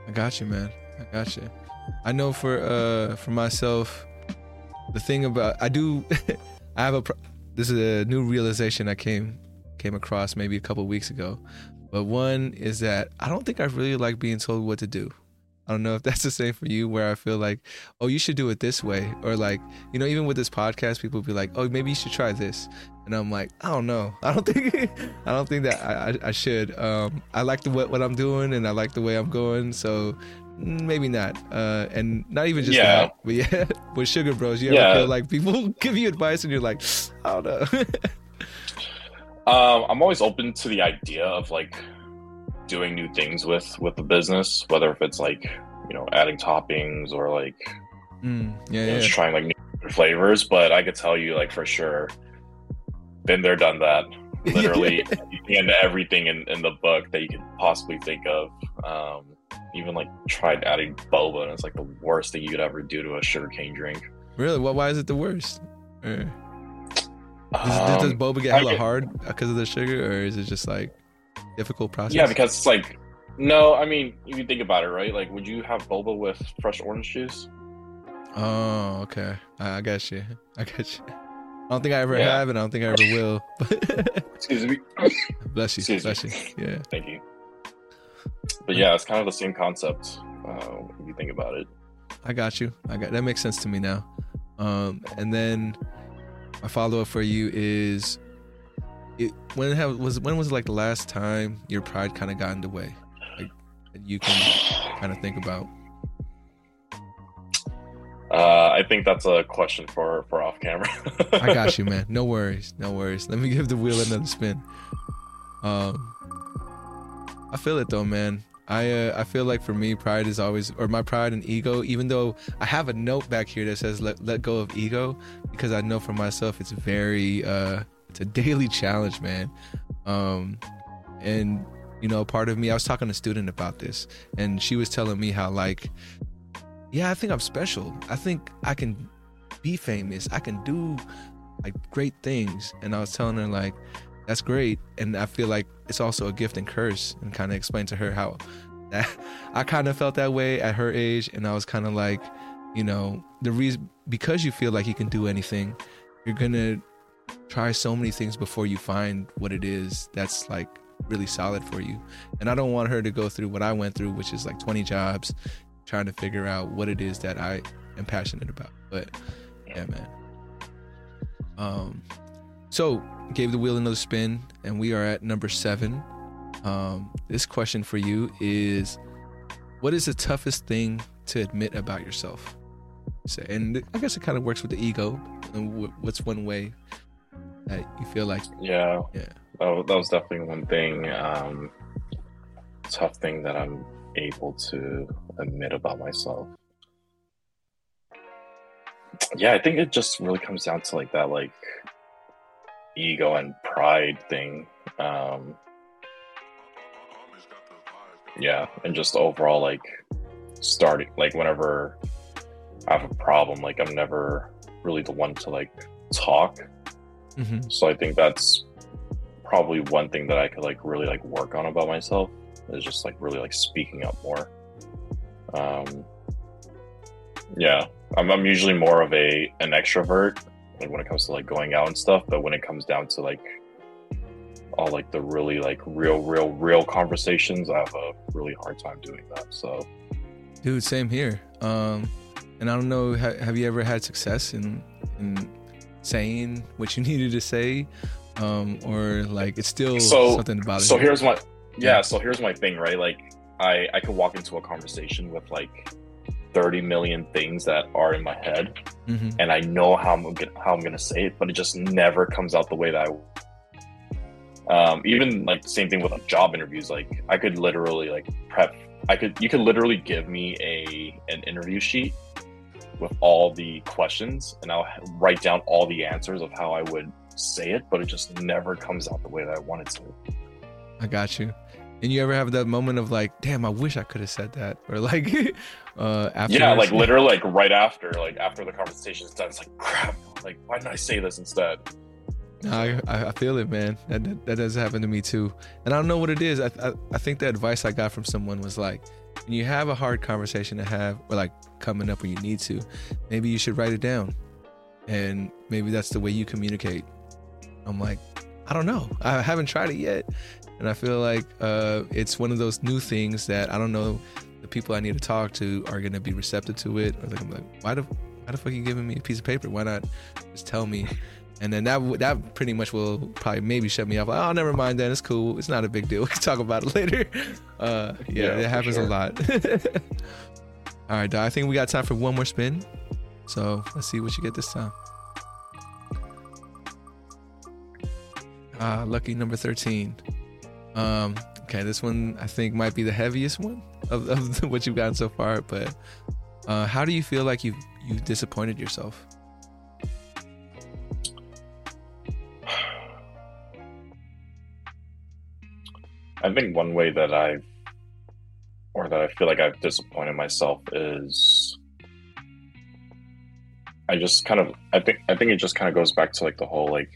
i got you man i got you i know for uh for myself the thing about i do i have a this is a new realization i came came across maybe a couple weeks ago. But one is that i don't think i really like being told what to do. I don't know if that's the same for you, where I feel like, oh, you should do it this way, or like, you know, even with this podcast, people be like, oh, maybe you should try this, and I'm like, I don't know, I don't think, I don't think that I, I, I should. Um, I like the what, what I'm doing, and I like the way I'm going, so maybe not. Uh, and not even just yeah. that, but yeah, with Sugar Bros, you ever yeah. feel like people give you advice, and you're like, I don't know. um, I'm always open to the idea of like doing new things with with the business, whether if it's like you know adding toppings or like mm, yeah, yeah. just trying like new flavors. But I could tell you like for sure, been there, done that. Literally, and everything in, in the book that you could possibly think of. Um, even like tried adding boba, and it's like the worst thing you could ever do to a sugarcane drink. Really? Well, why is it the worst? Or... Does, does, um, boba get hella get, hard because of the sugar, or is it just like difficult process? Yeah, because it's like no, I mean if you think about it, right? Like, would you have boba with fresh orange juice? Oh, okay. I, I got you. I got you. I don't think I ever yeah. have, and I don't think I ever will. Excuse me. Bless you. Excuse Bless me. you. Yeah. Thank you. But yeah, it's kind of the same concept uh, if you think about it. I got you. I got that makes sense to me now. Um, and then my follow up for you is it, when have, was when was like the last time your pride kind of got in the way, like you can kind of think about. Uh, I think that's a question for for off camera. I got you, man. No worries, no worries. Let me give the wheel another spin. Um, I feel it though, man. I uh, I feel like for me, pride is always, or my pride and ego. Even though I have a note back here that says let let go of ego, because I know for myself it's very uh, it's a daily challenge, man. Um, and you know, part of me, I was talking to a student about this, and she was telling me how like, yeah, I think I'm special. I think I can be famous. I can do like great things. And I was telling her like, that's great. And I feel like it's also a gift and curse, and kind of explain to her how that I kind of felt that way at her age, and I was kind of like, you know, the reason because you feel like you can do anything, you're gonna try so many things before you find what it is that's like really solid for you. And I don't want her to go through what I went through, which is like 20 jobs, trying to figure out what it is that I am passionate about. But yeah, man. Um, so gave the wheel another spin, and we are at number seven. Um, this question for you is, what is the toughest thing to admit about yourself? And I guess it kind of works with the ego. And what's one way that you feel like yeah yeah that, that was definitely one thing um tough thing that i'm able to admit about myself yeah i think it just really comes down to like that like ego and pride thing um yeah and just overall like starting like whenever i have a problem like i'm never really the one to like talk Mm-hmm. So I think that's probably one thing that I could like really like work on about myself is just like really like speaking up more. Um, yeah, I'm, I'm usually more of a an extrovert like when it comes to like going out and stuff, but when it comes down to like all like the really like real, real, real conversations, I have a really hard time doing that. So, dude, same here. Um, and I don't know, have you ever had success in in saying what you needed to say um or like it's still so, something about it so here's my yeah, yeah so here's my thing right like i i could walk into a conversation with like 30 million things that are in my head mm-hmm. and i know how i'm gonna how i'm gonna say it but it just never comes out the way that i um, even like same thing with like, job interviews like i could literally like prep i could you could literally give me a an interview sheet with all the questions and I'll write down all the answers of how I would say it, but it just never comes out the way that I wanted to. I got you. And you ever have that moment of like, damn, I wish I could have said that, or like, uh, after? Yeah, like literally, like right after, like after the conversation is done, it's like, crap, like why didn't I say this instead? I I feel it, man. That, that, that does happen to me too, and I don't know what it is. I, I I think the advice I got from someone was like, when you have a hard conversation to have, or like coming up when you need to, maybe you should write it down. And maybe that's the way you communicate. I'm like, I don't know. I haven't tried it yet. And I feel like uh, it's one of those new things that I don't know the people I need to talk to are gonna be receptive to it, or like I'm like, why the why the fuck are you giving me a piece of paper? Why not just tell me? And then that that pretty much will probably maybe shut me off. Like, oh, never mind. Then it's cool. It's not a big deal. We can talk about it later. Uh, yeah, yeah, it happens sure. a lot. All right, I think we got time for one more spin. So let's see what you get this time. Ah, lucky number 13. Um, okay, this one I think might be the heaviest one of, of what you've gotten so far, but uh, how do you feel like you you disappointed yourself? I think one way that I've or that I feel like I've disappointed myself is I just kind of I think I think it just kind of goes back to like the whole like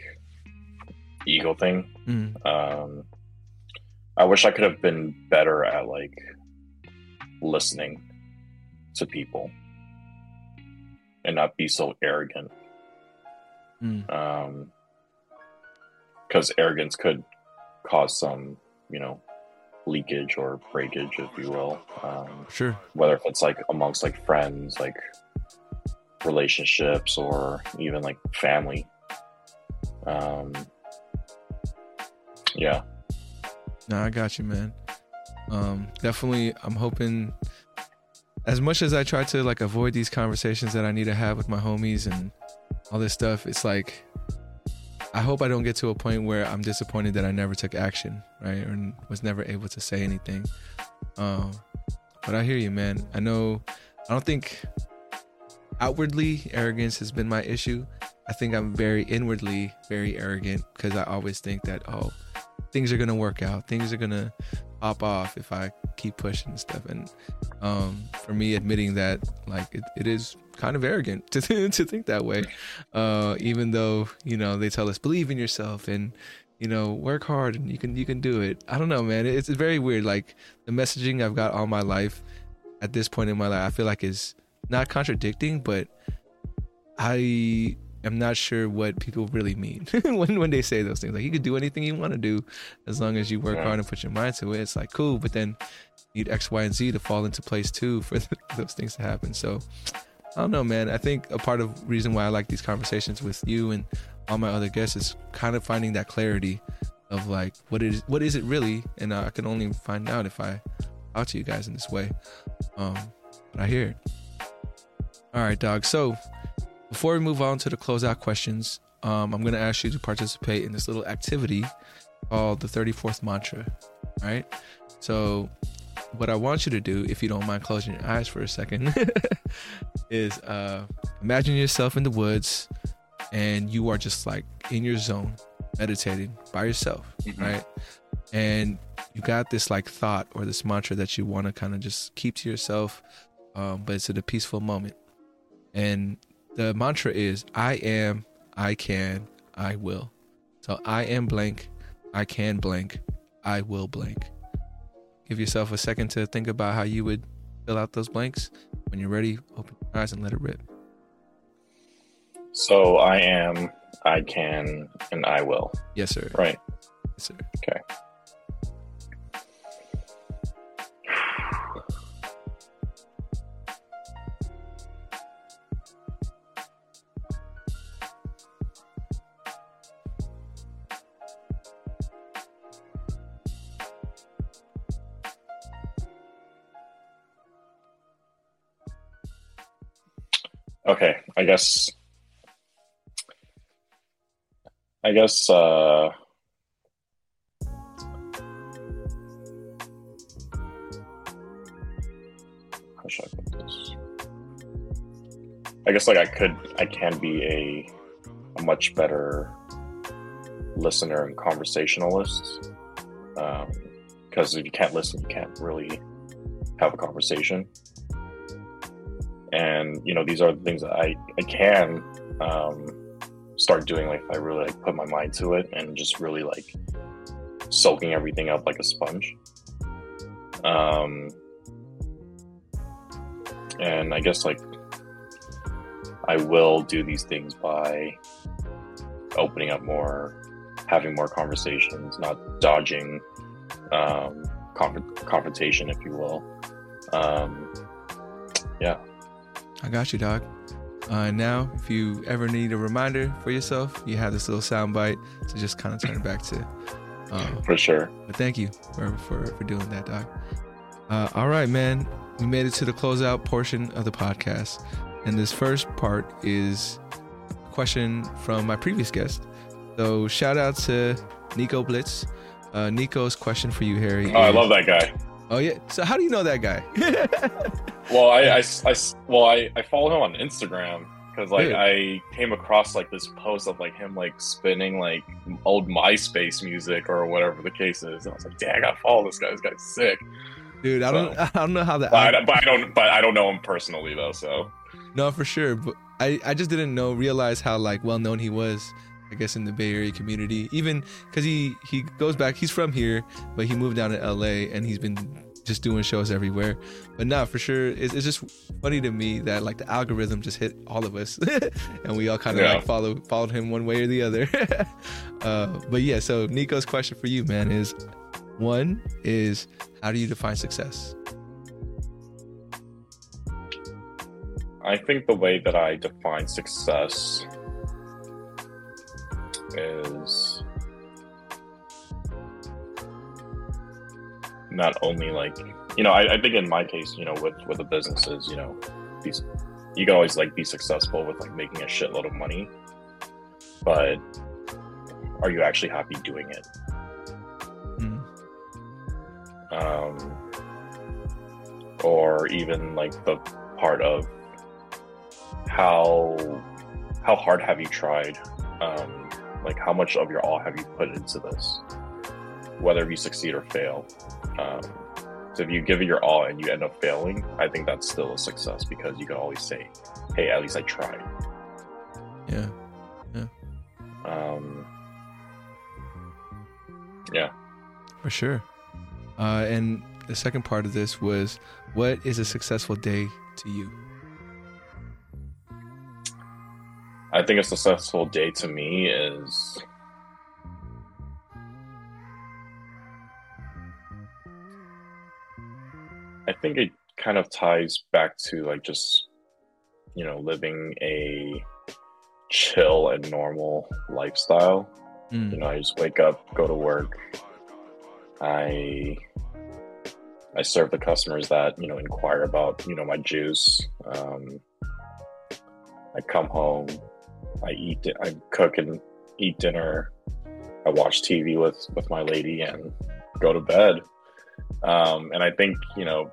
ego thing. Mm. Um, I wish I could have been better at like listening to people and not be so arrogant. Mm. Um, because arrogance could cause some, you know, leakage or breakage, if you will. Um, sure. Whether if it's like amongst like friends, like relationships, or even like family. Um, yeah. No, I got you, man. Um, definitely, I'm hoping. As much as I try to like avoid these conversations that I need to have with my homies and all this stuff, it's like I hope I don't get to a point where I'm disappointed that I never took action, right, or was never able to say anything. Um, but I hear you, man. I know. I don't think outwardly arrogance has been my issue. I think I'm very inwardly very arrogant because I always think that oh things are gonna work out. Things are gonna pop off if I keep pushing and stuff. And um, for me, admitting that like it, it is kind of arrogant to to think that way, uh, even though you know they tell us believe in yourself and you know work hard and you can you can do it. I don't know, man. It's, it's very weird. Like the messaging I've got all my life at this point in my life, I feel like is not contradicting, but I am not sure what people really mean when when they say those things. Like you could do anything you want to do as long as you work yeah. hard and put your mind to it. It's like cool, but then you need X, Y, and Z to fall into place too for those things to happen. So I don't know, man. I think a part of reason why I like these conversations with you and all my other guests is kind of finding that clarity of like what is what is it really, and I can only find out if I talk to you guys in this way. Um, but I hear it. All right, dog. So before we move on to the closeout questions, um, I'm going to ask you to participate in this little activity called the 34th mantra. All right. So, what I want you to do, if you don't mind closing your eyes for a second, is uh, imagine yourself in the woods and you are just like in your zone, meditating by yourself, mm-hmm. right? And you got this like thought or this mantra that you want to kind of just keep to yourself, um, but it's at a peaceful moment. And the mantra is I am, I can, I will. So I am blank, I can blank, I will blank. Give yourself a second to think about how you would fill out those blanks. When you're ready, open your eyes and let it rip. So I am, I can, and I will. Yes, sir. Right. Yes, sir. Okay. I guess. I guess. Uh, how should I put this? I guess like I could, I can be a, a much better listener and conversationalist. Because um, if you can't listen, you can't really have a conversation and you know these are the things that I I can um, start doing like if I really like put my mind to it and just really like soaking everything up like a sponge. Um, and I guess like I will do these things by opening up more, having more conversations, not dodging um, conf- confrontation, if you will. um, yeah. I got you, dog. Uh, now, if you ever need a reminder for yourself, you have this little sound bite to just kind of turn it back to. Uh, for sure. But thank you for, for, for doing that, Doc. Uh, all right, man. We made it to the closeout portion of the podcast. And this first part is a question from my previous guest. So shout out to Nico Blitz. Uh, Nico's question for you, Harry. Oh, is, I love that guy. Oh yeah. So how do you know that guy? well, I, I, I, well, I, I follow him on Instagram because like I came across like this post of like him like spinning like old MySpace music or whatever the case is. And I was like, dang, I gotta follow this guy. This guy's sick. Dude, I so, don't, I don't know how that. But I, but I don't, but I don't know him personally though. So no, for sure. But I, I just didn't know realize how like well known he was I guess in the Bay Area community. Even because he he goes back, he's from here, but he moved down to LA and he's been just doing shows everywhere. But not for sure. It's, it's just funny to me that like the algorithm just hit all of us, and we all kind of yeah. like follow followed him one way or the other. uh, but yeah, so Nico's question for you, man, is one is how do you define success? I think the way that I define success is not only like you know I, I, think in my case you know with with the businesses you know these you can always like be successful with like making a shitload of money but are you actually happy doing it? Mm. um or even like the part of how how hard have you tried? Um like how much of your all have you put into this whether you succeed or fail. Um, so if you give it your all and you end up failing i think that's still a success because you can always say hey at least i tried. Yeah. Yeah. Um yeah. For sure. Uh and the second part of this was what is a successful day to you? I think a successful day to me is think it kind of ties back to like just you know living a chill and normal lifestyle. Mm. You know, I just wake up, go to work. I I serve the customers that you know inquire about you know my juice. Um, I come home, I eat, I cook and eat dinner. I watch TV with with my lady and go to bed. Um, and I think you know,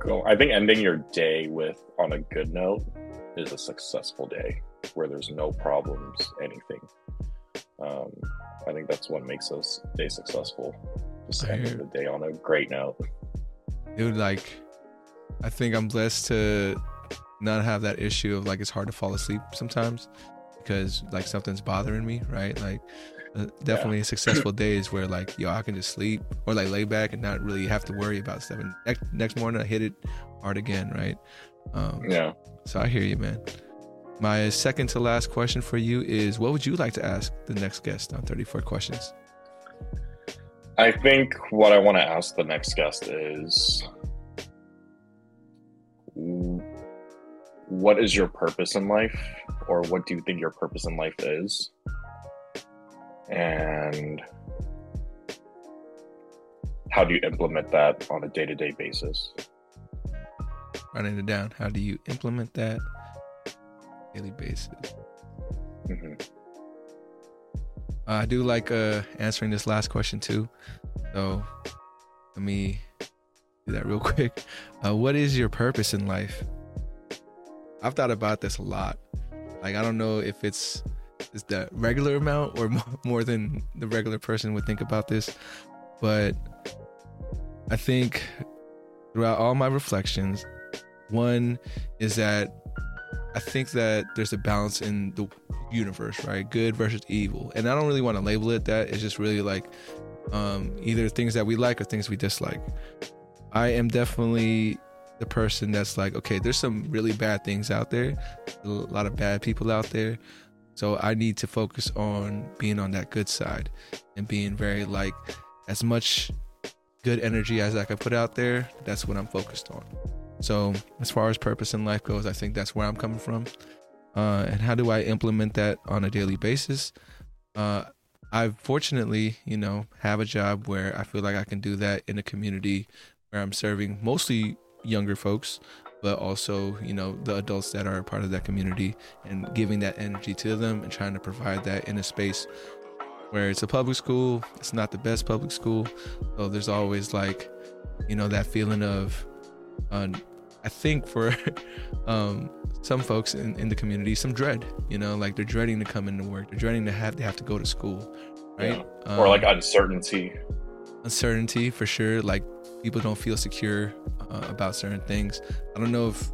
go. I think ending your day with on a good note is a successful day where there's no problems, anything. Um, I think that's what makes us day successful. Just ending the day on a great note. Dude, like, I think I'm blessed to not have that issue of like it's hard to fall asleep sometimes because like something's bothering me, right? Like uh, definitely yeah. successful days where like yo I can just sleep or like lay back and not really have to worry about stuff. And next next morning I hit it hard again, right? Um, yeah. So I hear you, man. My second to last question for you is what would you like to ask the next guest on 34 questions? I think what I want to ask the next guest is what is your purpose in life or what do you think your purpose in life is and how do you implement that on a day-to-day basis? Running it down. How do you implement that daily basis? Mm-hmm. uh, i do like uh, answering this last question too. So let me do that real quick. Uh, what is your purpose in life? I've thought about this a lot. Like I don't know if it's is the regular amount or more than the regular person would think about this, but I think throughout all my reflections, one is that I think that there's a balance in the universe, right? Good versus evil. And I don't really want to label it that. It's just really like um, either things that we like or things we dislike. I am definitely the person that's like, okay, there's some really bad things out there, a lot of bad people out there. So I need to focus on being on that good side and being very like as much good energy as I can put out there, that's what I'm focused on. So as far as purpose in life goes, I think that's where I'm coming from. Uh, and how do I implement that on a daily basis? Uh, I fortunately, you know, have a job where I feel like I can do that in a community where I'm serving mostly younger folks, but also, you know, the adults that are a part of that community and giving that energy to them and trying to provide that in a space where it's a public school, it's not the best public school. So there's always like, you know, that feeling of, uh, I think for um, some folks in, in the community, some dread, you know, like they're dreading to come into work, they're dreading to have, they have to go to school, right? Yeah. Or um, like uncertainty. Uncertainty for sure. Like people don't feel secure uh, about certain things. I don't know if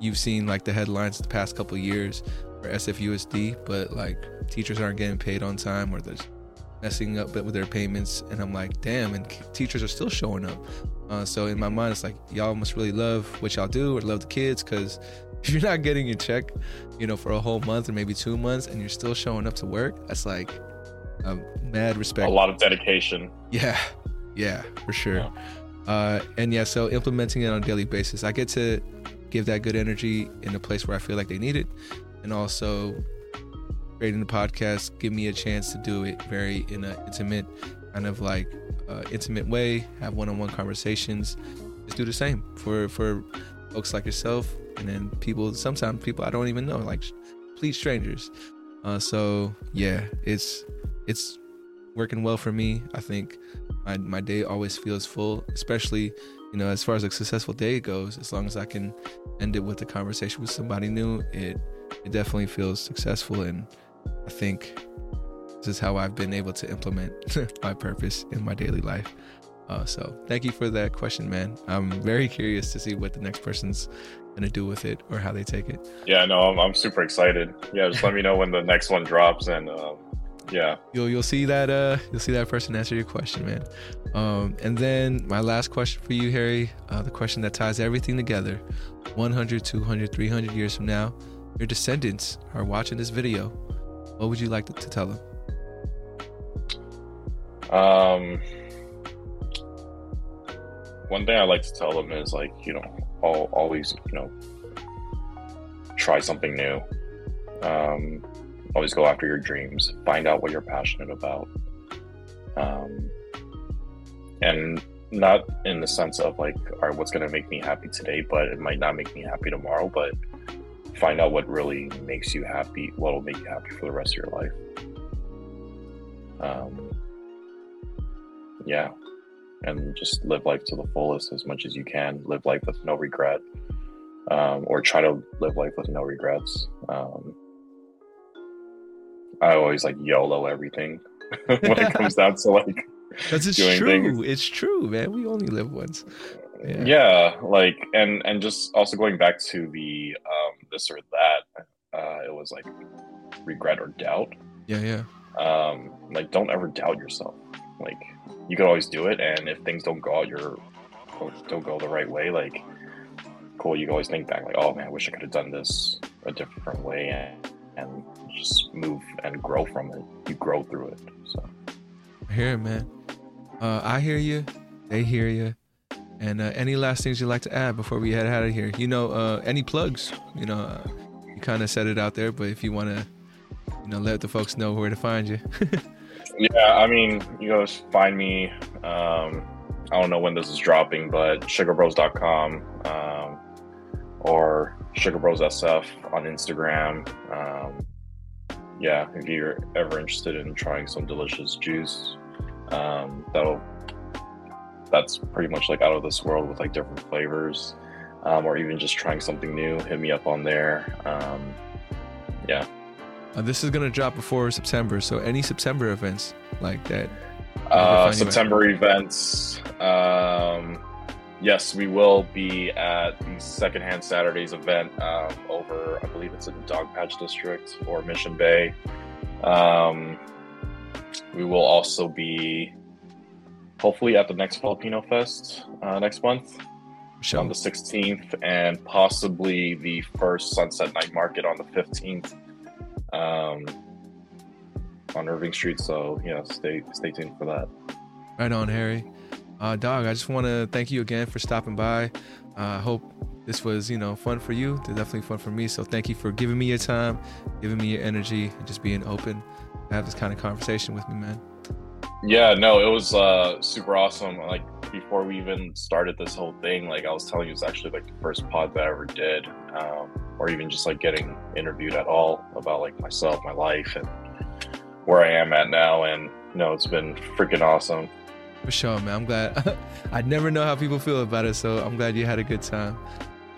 you've seen like the headlines the past couple years for SFUSD, but like teachers aren't getting paid on time or they're messing up with their payments and i'm like damn and teachers are still showing up. Uh, so in my mind it's like y'all must really love what y'all do or love the kids because if you're not getting your check you know for a whole month or maybe two months and you're still showing up to work that's like a mad respect. a lot of dedication. Yeah. Yeah for sure. Yeah. Uh, and yeah so implementing it on a daily basis i get to give that good energy in a place where i feel like they need it. And also creating the podcast give me a chance to do it very in an intimate kind of like uh, intimate way have one-on-one conversations. Just do the same for for folks like yourself and then people sometimes people i don't even know like complete strangers. Uh, so yeah it's it's working well for me i think my, my day always feels full especially you know as far as a successful day goes as long as i can end it with a conversation with somebody new it it definitely feels successful and I think this is how I've been able to implement my purpose in my daily life. Uh, so thank you for that question, man. I'm very curious to see what the next person's gonna do with it or how they take it. Yeah, no, I'm, I'm super excited. Yeah, just let me know when the next one drops, and um, yeah, you'll you'll see that uh you'll see that person answer your question, man. Um, and then my last question for you, Harry, uh, the question that ties everything together: 100, 200, 300 years from now, your descendants are watching this video what would you like to, to tell them? Um, one thing I like to tell them is like you know, all, always you know, try something new. Um, always go after your dreams. Find out what you're passionate about. Um, and not in the sense of like, all right, what's going to make me happy today, but it might not make me happy tomorrow. But find out what really makes you happy, what will make you happy for the rest of your life. Um, yeah, and just live life to the fullest as much as you can. Live life with no regret, um, or try to live life with no regrets. Um, I always like YOLO everything when it comes down to like. That's it's true. Things. It's true, man. We only live once yeah. yeah. like and and just also going back to the um this or that uh it was like regret or doubt yeah yeah um like don't ever doubt yourself like you can always do it and if things don't go out your don't go the right way like cool you can always think back like oh man i wish i could have done this a different way and and just move and grow from it you grow through it so I hear it man uh i hear you they hear you and uh, any last things you'd like to add before we head out of here? You know, uh, any plugs? You know, uh, you kind of said it out there, but if you want to, you know, let the folks know where to find you. yeah, I mean, you guys find me. Um, I don't know when this is dropping, but sugarbros.com um, or sugarbrosSF on Instagram. Um, yeah, if you're ever interested in trying some delicious juice, um, that'll that's pretty much like out of this world with like different flavors, um, or even just trying something new, hit me up on there. Um, yeah. Uh, this is gonna drop before September, so any September events like that. Uh, September events. Um, yes, we will be at the Secondhand Saturdays event um, over, I believe it's in Dogpatch District or Mission Bay. Um, we will also be hopefully at the next Filipino Fest uh, next month sure. on the 16th, and possibly the first Sunset Night Market on the 15th um, on Irving Street. So yeah, stay stay tuned for that. Right on, Harry. Uh, dog, I just want to thank you again for stopping by. Uh, I hope this was, you know, fun for you. Definitely fun for me. So thank you for giving me your time, giving me your energy, and just being open to have this kind of conversation with me, man. Yeah, no, it was uh, super awesome. Like before we even started this whole thing, like I was telling you, it's actually like the first pod that I ever did, um, or even just like getting interviewed at all about like myself, my life, and where I am at now. And know, it's been freaking awesome. For sure, man. I'm glad. I never know how people feel about it, so I'm glad you had a good time.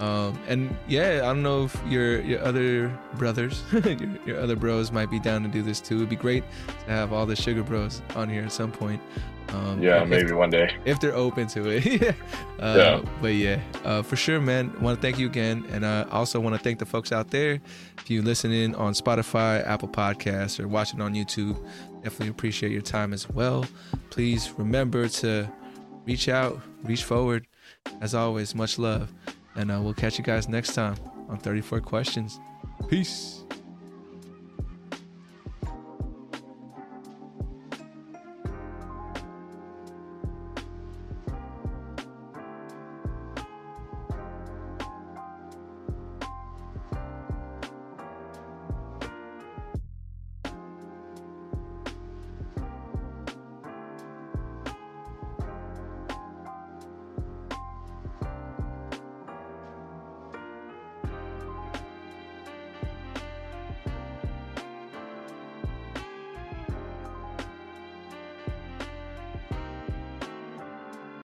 Um, and yeah, I don't know if your your other brothers, your, your, other bros might be down to do this too. It'd be great to have all the suga bros on here at some point. Um, yeah, maybe one day if they're open to it. uh, yeah. But yeah, uh, for sure, man. Want to thank you again, and I also want to thank the folks out there. If you listen in on Spotify, Apple Podcasts, or watching on YouTube, definitely appreciate your time as well. Please remember to reach out, reach forward. As always, much love. And uh, we'll catch you guys next time on 34 Questions. Peace.